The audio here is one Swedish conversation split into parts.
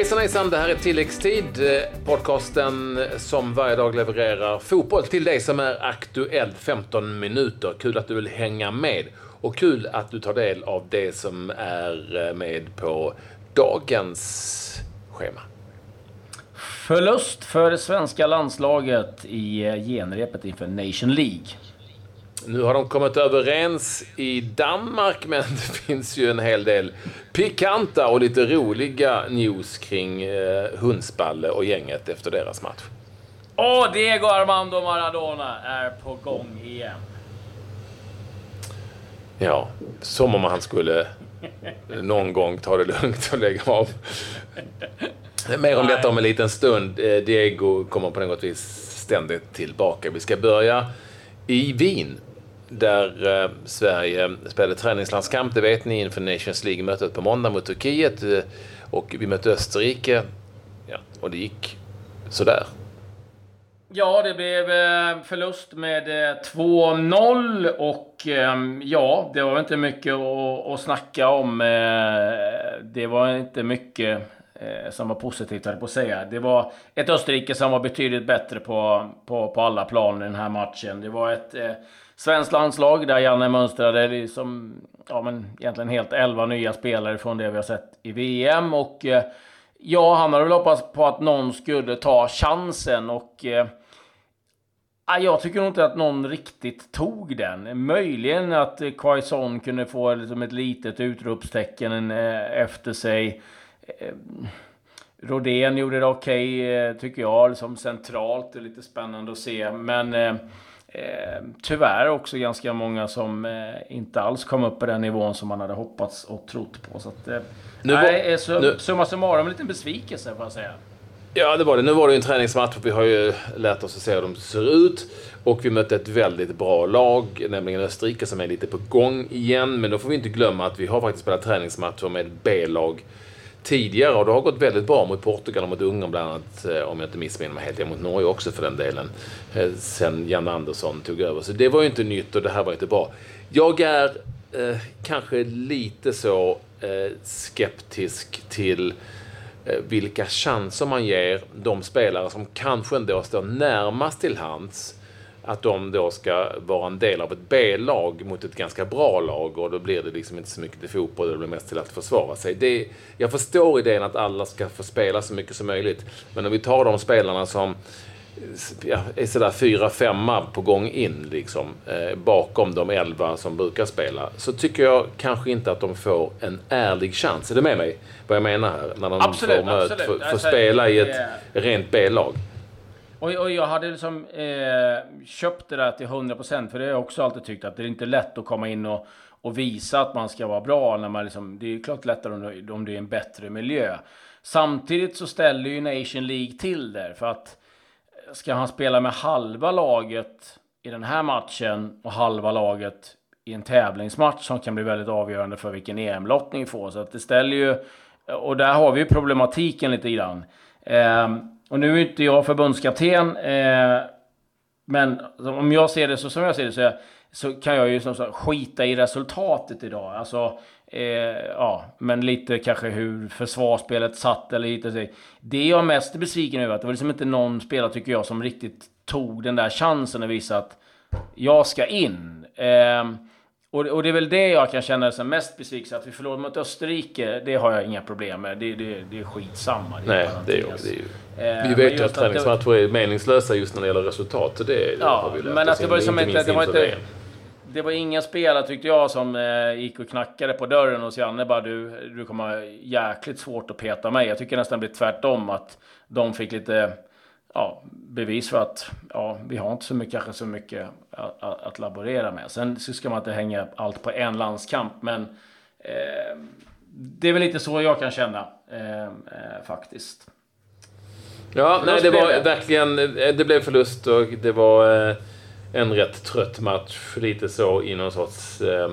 Hejsan hejsan, det här är Tilläggstid. Eh, podcasten som varje dag levererar fotboll till dig som är aktuell 15 minuter. Kul att du vill hänga med. Och kul att du tar del av det som är eh, med på dagens schema. Förlust för det svenska landslaget i eh, genrepet inför Nation League. Nu har de kommit överens i Danmark, men det finns ju en hel del pikanta och lite roliga news kring eh, Hundsballe och gänget efter deras match. Och Diego Armando Maradona är på gång igen. Ja, som om han skulle någon gång ta det lugnt och lägga av. Mer om detta om en liten stund. Eh, Diego kommer på något vis ständigt tillbaka. Vi ska börja i Wien där eh, Sverige spelade träningslandskamp, det vet ni, inför Nations League-mötet på måndag mot Turkiet. Eh, och vi mötte Österrike. Ja, och det gick sådär. Ja, det blev eh, förlust med eh, 2-0 och ehm, ja, det var inte mycket att, snacka om. Det var inte mycket som var positivt, höll jag på att säga. Det var ett Österrike som var betydligt bättre på, på, på alla plan i den här matchen. Det var ett eh, svenskt landslag där Janne mönstrade liksom, ja, men egentligen helt 11 nya spelare från det vi har sett i VM. Och eh, ja, han hade väl hoppats på att någon skulle ta chansen och eh, Jag tycker nog inte att någon riktigt tog den. Möjligen att Quaison kunde få liksom ett litet utropstecken eh, efter sig. Eh, Rodén gjorde det okej, okay, tycker jag, liksom centralt. Det är lite spännande att se. Men eh, eh, eh, tyvärr också ganska många som eh, inte alls kom upp på den nivån som man hade hoppats och trott på. Så att, eh, Nu var- nej, eh, så, nu- summa summarum en liten besvikelse får jag säga. Ja, det var det. Nu var det ju en träningsmatch och vi har ju lärt oss att se hur de ser ut. Och vi mötte ett väldigt bra lag, nämligen Österrike som är lite på gång igen. Men då får vi inte glömma att vi har faktiskt spelat träningsmatcher med ett B-lag tidigare och det har gått väldigt bra mot Portugal och mot Ungern bland annat, eh, om jag inte missminner mig helt, ja, mot Norge också för den delen, eh, sen Jan Andersson tog över. Så det var ju inte nytt och det här var inte bra. Jag är eh, kanske lite så eh, skeptisk till eh, vilka chanser man ger de spelare som kanske ändå står närmast till hands att de då ska vara en del av ett B-lag mot ett ganska bra lag och då blir det liksom inte så mycket till fotboll, det blir mest till att försvara sig. Det, jag förstår idén att alla ska få spela så mycket som möjligt, men om vi tar de spelarna som ja, är sådär fyra, femma på gång in liksom, eh, bakom de elva som brukar spela, så tycker jag kanske inte att de får en ärlig chans. Är du med mig? Vad jag menar här? När de Absolut, får, möt, absolut. får, får Alltså, spela i ett rent B-lag. Och, och jag hade liksom eh, köpt det där till 100% för det har jag också alltid tyckt att det är inte lätt att komma in och, och visa att man ska vara bra när man liksom, det är ju klart lättare om det, om det är en bättre miljö. Samtidigt så ställer ju Nation League till det för att eh, ska han spela med halva laget i den här matchen och halva laget i en tävlingsmatch som kan bli väldigt avgörande för vilken EM-lottning vi får. Så att det ställer ju, och där har vi ju problematiken lite grann. Ehm, och nu är inte jag förbundskapten, eh, men om jag ser det så som jag ser det så, så kan jag ju som sagt skita i resultatet idag. Alltså, eh, ja, men lite kanske hur försvarsspelet satt eller hit och. Det jag är mest besviken över att det var liksom inte någon spelare tycker jag som riktigt tog den där chansen och visade att jag ska in. Eh, och, och det är väl det jag kan känna som mest besviken. Att vi förlorade mot Österrike, det har jag inga problem med. Det, det, det är skitsamma. Det Nej, det är. Det är ju. Eh, Vi vet ju att det- träningsmatcher är meningslösa just när det gäller resultat. Så det Ja, har vi lärt men att det var liksom inte, det var inte, det var inga spelare tyckte jag som eh, gick och knackade på dörren hos Janne bara du, du kommer ha jäkligt svårt att peta mig. Jag tycker nästan det blir tvärtom att de fick lite ja, bevis för att ja, vi har inte så mycket, kanske så mycket att, att, att laborera med. Sen så ska man inte hänga allt på en landskamp, men eh, det är väl lite så jag kan känna eh, eh, faktiskt. Ja, nej, det var verkligen... eh, Det blev förlust och det var eh, en rätt trött match. Lite så i någon sorts eh,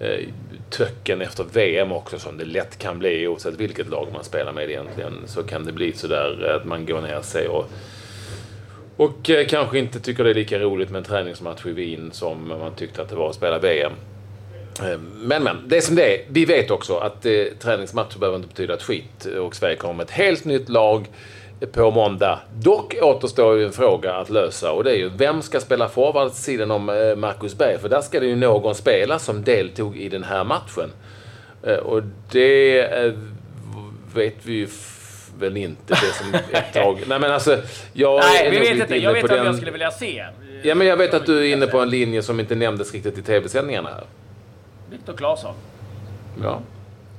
Eh, töcken efter VM också som det lätt kan bli oavsett vilket lag man spelar med egentligen. Så kan det bli sådär eh, att man går ner sig och och eh, kanske inte tycker det är lika roligt med en träningsmatch i Wien som man tyckte att det var att spela VM. Men, men, det är som det är. Vi vet också att eh, träningsmatcher behöver inte betyda ett skit och Sverige kommer med ett helt nytt lag på måndag. Dock återstår ju en fråga att lösa och det är ju vem ska spela forward sidan om eh, Marcus Berg? För där ska det ju någon spela som deltog i den här matchen. Eh, och det eh, vet vi ju väl inte det som ett tag... Nej men alltså, jag Nej, vi vet inte. Jag vet vad den... jag skulle vilja se. Ja, men jag vet att du är inne på en linje som inte nämndes riktigt i tv-sändningarna här. Viktor Claesson. Ja.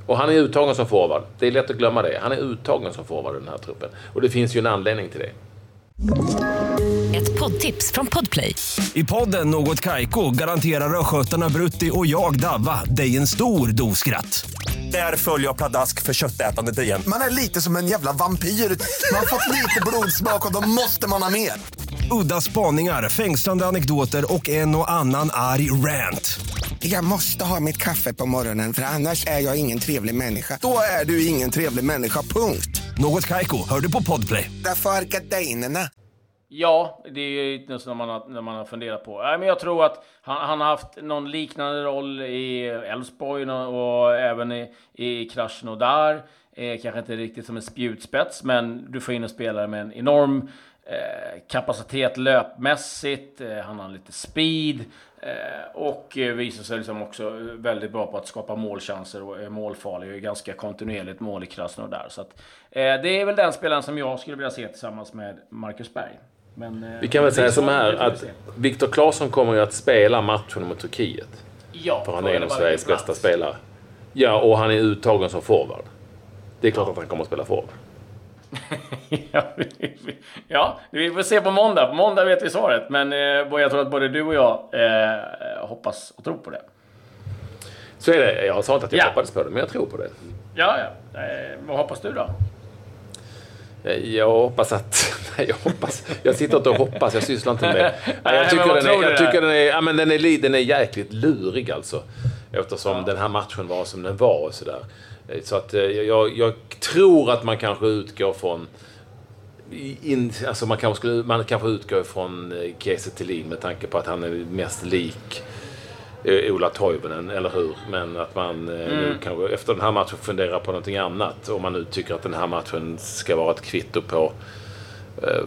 Och han är uttagen som forward. Det är lätt att glömma det. Han är uttagen som forward i den här truppen. Och det finns ju en anledning till det. Ett poddtips från Podplay. I podden Något Kaiko garanterar östgötarna Brutti och jag, Davva, dig en stor dos skratt. Där följer jag pladask för köttätandet igen. Man är lite som en jävla vampyr. Man har fått lite blodsmak och då måste man ha mer. Udda spaningar, fängslande anekdoter och en och annan arg rant. Jag måste ha mitt kaffe på morgonen för annars är jag ingen trevlig människa. Då är du ingen trevlig människa, punkt. Något kajko, hör du på podplay. Därför är gardinerna. Ja, det är ju inte som man har, när man har funderat på. Nej, men jag tror att han, han har haft någon liknande roll i Elfsborg och, och även i, i Krasnodar. Eh, kanske inte riktigt som en spjutspets, men du får in en spelare med en enorm kapacitet löpmässigt. Eh, han har lite speed. Eh, och eh, visar sig liksom också väldigt bra på att skapa målchanser och är målfarlig och är ganska kontinuerligt mål i Krasnodar. Så att, eh, det är väl den spelaren som jag skulle vilja se tillsammans med Marcus Berg. Men, Vi kan väl säga som här att Viktor Claesson kommer ju att spela matchen mot Turkiet. Ja, för han är en av Sveriges bästa spelare. Ja, och han är uttagen som forward. Det är klart ja. att han kommer att spela forward. ja, vi får se på måndag. På måndag vet vi svaret. Men eh, jag tror att både du och jag eh, hoppas och tror på det. Så är det. Jag sa inte att jag ja. hoppades på det, men jag tror på det. Ja, ja. Eh, vad hoppas du då? Jag hoppas att... Nej, jag hoppas... Jag sitter inte och hoppas, jag sysslar inte med det. Jag tycker, den är, jag tycker den är... Ja, men den är, den är jäkligt lurig alltså. Eftersom ja. den här matchen var som den var och sådär. Eh, så att jag, jag tror att man kanske utgår från in, alltså man kanske, skulle, man kanske utgår från Kiese Thelin med tanke på att han är mest lik Eh, Ola Toivonen, eller hur? Men att man eh, mm. kanske efter den här matchen funderar på någonting annat. Om man nu tycker att den här matchen ska vara ett kvitto på eh,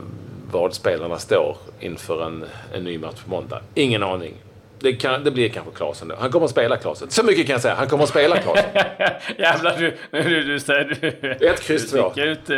vad spelarna står inför en, en ny match på måndag. Ingen aning. Det, kan, det blir kanske Klasen då. Han kommer att spela Klasen. Så mycket kan jag säga. Han kommer att spela Klasen. Jävlar, du, du, du, du, du, Ett kryss två. Du ut eh,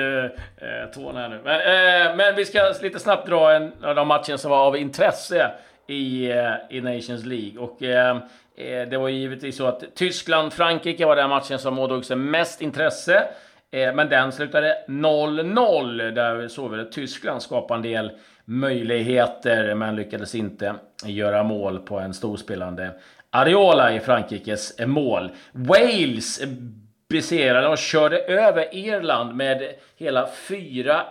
tårna här nu. Men, eh, men vi ska lite snabbt dra en av de matcher som var av intresse i, eh, i Nations League. Och eh, eh, det var givetvis så att Tyskland-Frankrike var den matchen som ådrog sig mest intresse. Eh, men den slutade 0-0. Där såg vi att Tyskland skapade en del möjligheter men lyckades inte göra mål på en storspelande Areola i Frankrikes mål. Wales besegrade och körde över Irland med hela 4-1.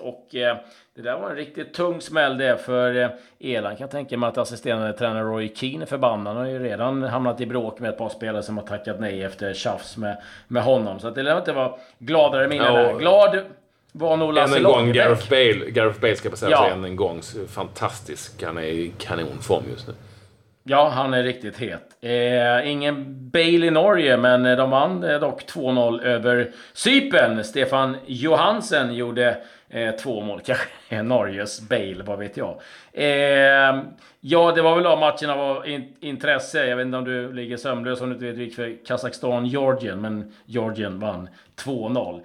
Och eh, det där var en riktigt tung smäll det för eh, Elan. Kan tänka mig att assisterande tränare Roy Keane är förbannad. Han har ju redan hamnat i bråk med ett par spelare som har tackat nej efter tjafs med, med honom. Så att det lär inte vara gladare minne ja, Glad var nog Lasse Än en gång Gareth Bale. Gareth Bale ska säga ja. än en gång. Fantastisk. Han är i kanonform just nu. Ja, han är riktigt het. Eh, ingen Bale i Norge, men eh, de vann eh, dock 2-0 över Cypern. Stefan Johansen gjorde Eh, två mål kanske. Norges Bale, vad vet jag. Eh, ja, det var väl av matcherna av in intresse. Jag vet inte om du ligger sömnlös om du inte vet vilket för Kazakstan-Georgien, men Georgien vann 2-0. Eh,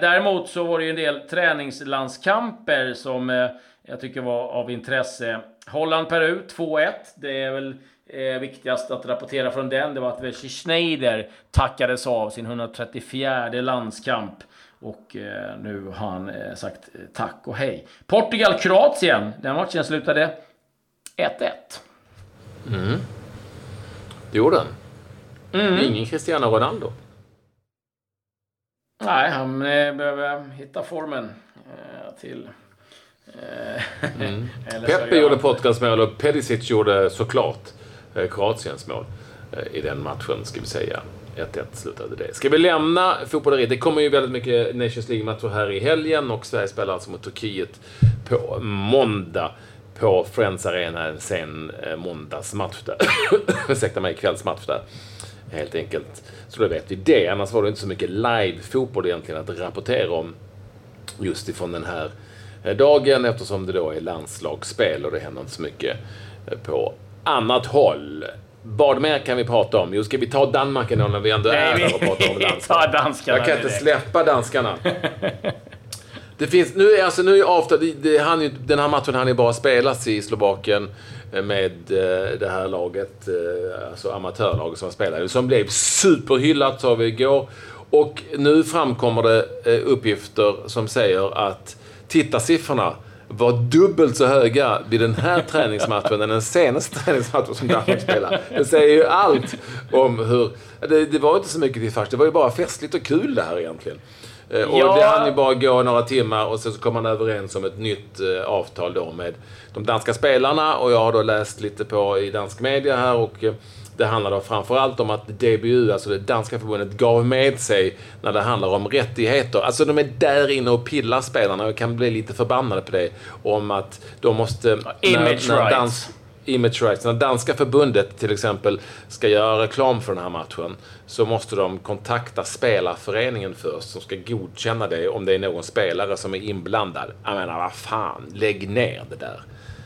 däremot så var det ju en del träningslandskamper som eh, jag tycker var av intresse. Holland-Peru 2-1. Det är väl eh, viktigast att rapportera från den. Det var att Wesley Schneider tackades av sin 134 landskamp och eh, nu har han eh, sagt eh, tack och hej. Portugal-Kroatien. Den matchen slutade 1-1. Mm. Det gjorde den. Mm. Ingen Cristiano Ronaldo. Nej, han eh, behöver hitta formen eh, till... Eh, mm. Peppe gjorde podcastmål och Perisic gjorde såklart Kroatiens mål i den matchen, ska vi säga. 1-1 slutade det. Ska vi lämna fotbolleriet? Det kommer ju väldigt mycket Nations League-matcher här i helgen och Sverige spelar alltså mot Turkiet på måndag. på Friends Arena en sen eh, måndagsmatch där. Ursäkta mig, kvällsmatch där. Helt enkelt. Så då vet vi det. Annars var det inte så mycket live-fotboll egentligen att rapportera om just ifrån den här eh, dagen eftersom det då är landslagsspel och det händer inte så mycket eh, på annat håll. Vad mer kan vi prata om? Jo, ska vi ta Danmark ändå när vi ändå är där och pratar om landslag? danskarna Jag kan inte släppa danskarna. Det finns, nu är alltså, nu är avtal, det, det, han, den här matchen hann ju bara spelas i Slovakien eh, med eh, det här laget, eh, alltså amatörlaget som spelade, som blev superhyllat sa vi igår. Och nu framkommer det uppgifter som säger att tittarsiffrorna var dubbelt så höga vid den här träningsmatchen än den senaste träningsmatchen som Danmark spelade. Det säger ju allt om hur... Det, det var inte så mycket till fars, det var ju bara festligt och kul det här egentligen. Eh, och ja. det hann ju bara gå några timmar och sen så kom man överens om ett nytt eh, avtal då med de danska spelarna och jag har då läst lite på i dansk media här och eh, det handlar då framförallt om att DBU, alltså det danska förbundet, gav med sig när det handlar om rättigheter. Alltså de är där inne och pillar spelarna och kan bli lite förbannade på det. Om att de måste... Image när, när rights. Image rights. När danska förbundet till exempel ska göra reklam för den här matchen så måste de kontakta spelarföreningen först som ska godkänna det om det är någon spelare som är inblandad. Jag menar, vad fan, lägg ner det där.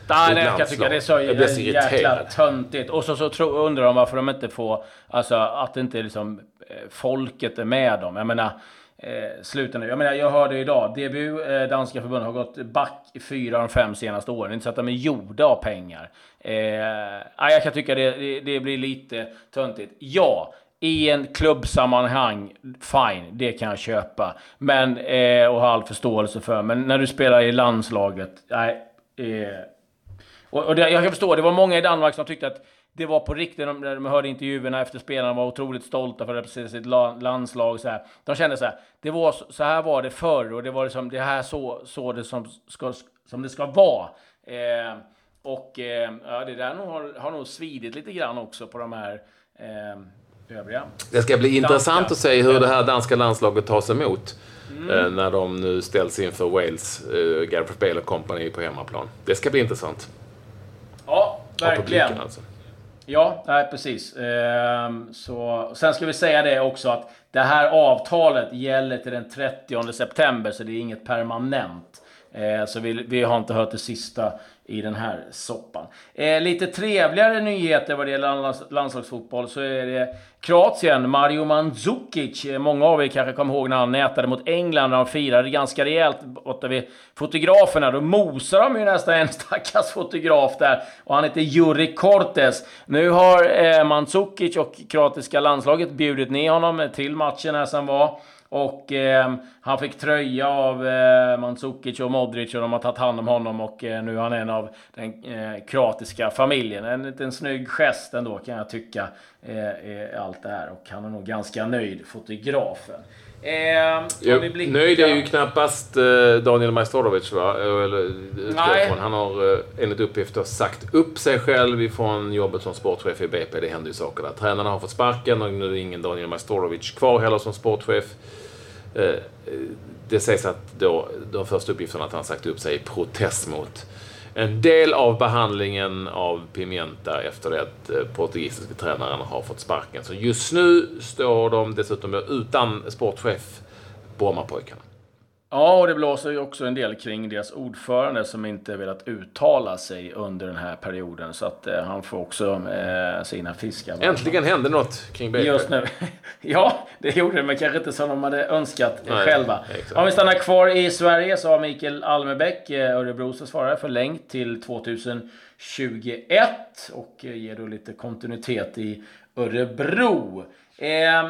Nej, nej, jag tycker det är så, jag så jäkla töntigt. Och så, så tro, undrar de varför de inte får... Alltså att inte liksom eh, folket är med dem. Jag menar, eh, sluta nu. Jag menar, jag hörde idag, DBU, eh, Danska förbundet, har gått back fyra av de fem senaste åren. Inte så att de är gjorda av pengar. Eh, jag kan tycka det, det, det blir lite töntigt. Ja, i en klubbsammanhang, fine, det kan jag köpa. Men, eh, och ha all förståelse för. Men när du spelar i landslaget, nej. Eh, och, och det, jag kan förstå, det var många i Danmark som tyckte att det var på riktigt, när de hörde intervjuerna efter spelarna var otroligt stolta för att representera sitt landslag. Så här. De kände så här, det var, så här var det förr och det var liksom, det här så, så det som, ska, som det ska vara. Eh, och eh, ja, det där har, har nog svidit lite grann också på de här eh, övriga. Det ska bli danska. intressant att se hur det här danska landslaget tas emot. Mm. Eh, när de nu ställs inför Wales, uh, Gareth Bale och company på hemmaplan. Det ska bli intressant. Ja, verkligen. Alltså. Ja, nej, precis. Ehm, så, sen ska vi säga det också att det här avtalet gäller till den 30 september, så det är inget permanent. Ehm, så vi, vi har inte hört det sista i den här soppan. Eh, lite trevligare nyheter vad det gäller landslagsfotboll så är det Kroatien, Mario Mandzukic. Eh, många av er kanske kommer ihåg när han nätade mot England när de firade ganska rejält borta vid fotograferna. Då mosar de ju nästan en stackars fotograf där. Och han heter Juri Cortes. Nu har eh, Mandzukic och kroatiska landslaget bjudit ner honom till matchen här som var. Och eh, han fick tröja av eh, Mandzukic och Modric och de har tagit hand om honom och eh, nu är han en av den eh, kroatiska familjen. En liten snygg gest ändå kan jag tycka. Eh, allt det här och han är nog ganska nöjd, fotografen. Eh, jo, blicka... Nöjd är ju knappast eh, Daniel Majstorovic va? Eller, Nej. Han har eh, enligt uppgifter sagt upp sig själv ifrån jobbet som sportchef i BP. Det händer ju saker där. Tränarna har fått sparken och nu är ingen Daniel Majstorovic kvar heller som sportchef. Eh, det sägs att då, de första uppgifterna att han sagt upp sig i protest mot en del av behandlingen av Pimienta efter det att eh, portugisiska tränaren har fått sparken. Så just nu står de dessutom utan sportchef, Brommapojkarna. Ja, och det blåser ju också en del kring deras ordförande som inte velat uttala sig under den här perioden. Så att eh, han får också eh, sina fiskar. Äntligen hände något kring Baker. Just nu. ja, det gjorde det, men kanske inte som de hade önskat Nej, själva. Exakt. Om vi stannar kvar i Sverige så har Mikael Almebäck, eh, Örebros försvarare, förlängt till 2021 och eh, ger då lite kontinuitet i Örebro. Eh,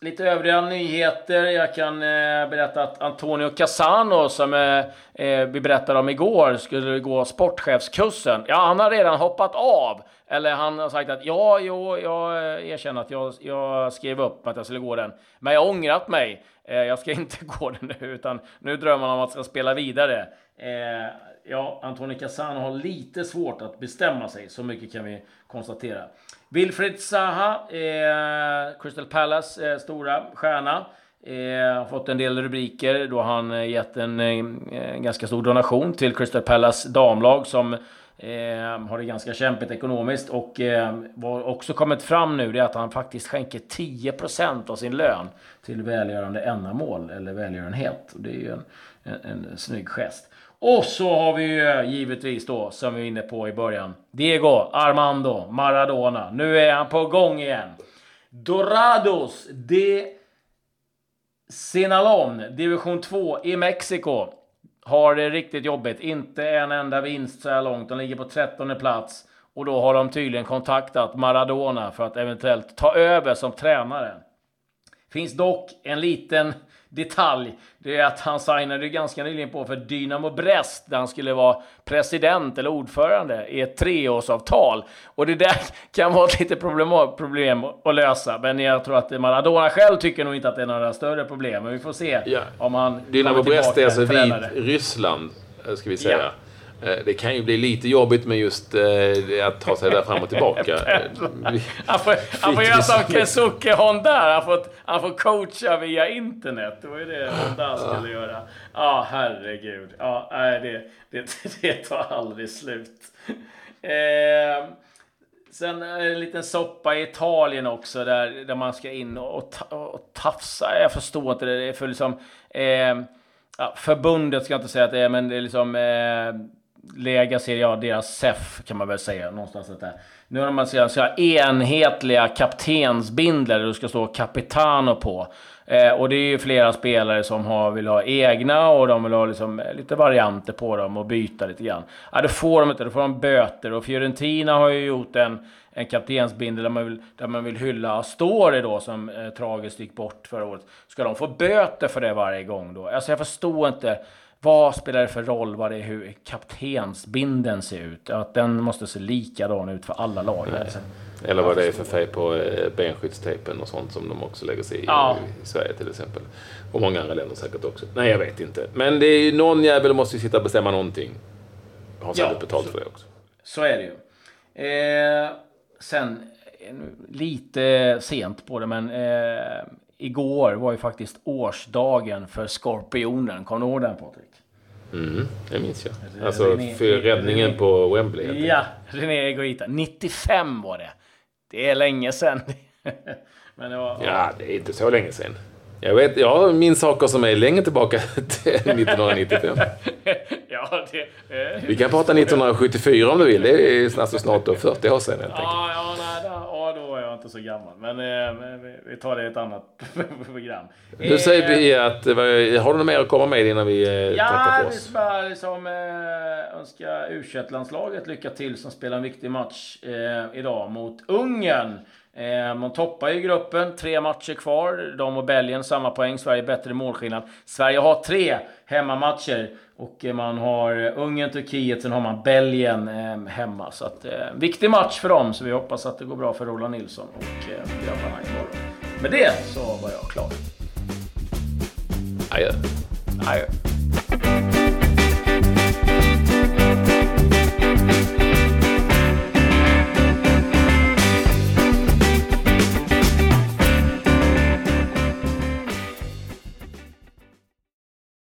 Lite övriga nyheter. Jag kan eh, berätta att Antonio Casano, som eh, eh, vi berättade om igår, skulle gå sportchefskursen. Ja, han har redan hoppat av. Eller han har sagt att ja, jo, jag eh, erkänner att jag, jag skrev upp att jag skulle gå den. Men jag har ångrat mig. Eh, jag ska inte gå den nu, utan nu drömmer han om att jag ska spela vidare. Eh, ja, Antonio Cassano har lite svårt att bestämma sig. Så mycket kan vi konstatera. Wilfred Zaha, eh, Crystal Palace eh, stora stjärna. Eh, fått en del rubriker då han eh, gett en, en, en ganska stor donation till Crystal Palace damlag som eh, har det ganska kämpigt ekonomiskt. Och eh, vad också kommit fram nu det är att han faktiskt skänker 10% av sin lön till välgörande ändamål eller välgörenhet. Och det är ju en, en, en snygg gest. Och så har vi ju givetvis då, som vi var inne på i början, Diego Armando Maradona. Nu är han på gång igen. Dorados de Sinalon, division 2 i Mexiko. Har det riktigt jobbigt. Inte en enda vinst så här långt. De ligger på 13 plats. Och då har de tydligen kontaktat Maradona för att eventuellt ta över som tränare. Finns dock en liten detalj. Det är att han signade ganska nyligen på för Dynamo Brest där han skulle vara president eller ordförande i ett treårsavtal. Och det där kan vara ett litet problem, problem att lösa. Men jag tror att Maradona själv tycker nog inte att det är några större problem. Men vi får se ja. om han Dynamo Brest är alltså vid Ryssland, ska vi säga. Ja. Eh, det kan ju bli lite jobbigt med just eh, att ta sig där fram och tillbaka. han får, han får göra som Kesuke Honda. Han får, han får coacha via internet. Det var ju det Honda skulle göra. Ja, herregud. Ja, nej, det, det, det tar aldrig slut. Eh, sen en liten soppa i Italien också där, där man ska in och, och tafsa. Jag förstår inte det. Det är för liksom... Eh, ja, förbundet ska jag inte säga att det är, men det är liksom... Eh, Lega ser jag, deras SEF kan man väl säga någonstans. Där. Nu har man så här enhetliga kaptensbindlar du ska stå Capitano på. Eh, och det är ju flera spelare som har, vill ha egna och de vill ha liksom, eh, lite varianter på dem och byta lite grann. Ja, det får de inte, då får de böter. Och Fiorentina har ju gjort en, en kaptensbindel där man vill, där man vill hylla Astori då som eh, tragiskt gick bort förra året. Ska de få böter för det varje gång då? Alltså jag förstår inte. Vad spelar det för roll vad det är, hur kaptensbinden ser ut? Att den måste se likadan ut för alla lag. Alltså. Eller vad det är för färg på eh, benskyddstejpen och sånt som de också lägger sig i ja. i Sverige till exempel. Och många andra länder säkert också. Nej, jag vet inte. Men det är ju någon jävel måste ju sitta och bestämma någonting. Har säkert ja, betalt så, för det också. Så är det ju. Eh, sen, lite sent på det, men eh, igår var ju faktiskt årsdagen för Skorpionen. Kommer du ihåg den Patrik? Mm, det minns jag. Alltså René, för räddningen René, på Wembley. Ja, René Egoita. 95 var det. Det är länge sedan. Men det var, ja, det är inte så länge sedan. Jag, vet, jag minns saker som är längre tillbaka till 1995. ja, det. Vi kan prata 1974 om du vill. Det är alltså snart 40 år sedan helt ja, ja, nej, ja, då var jag inte så gammal. Men eh, vi tar det i ett annat program. Nu säger vi eh, att, har du något mer att komma med innan vi eh, ja, tackar för oss? Ja, vi bara liksom, eh, önska u landslaget lycka till som spelar en viktig match eh, idag mot Ungern. Eh, man toppar ju gruppen, tre matcher kvar. De och Belgien samma poäng, Sverige bättre målskillnad. Sverige har tre hemmamatcher och man har Ungern, Turkiet, sen har man Belgien eh, hemma. Så att, eh, viktig match för dem, så vi hoppas att det går bra för Roland Nilsson och eh, grabbarna imorgon. Med det så var jag klar. Adjö. Adjö.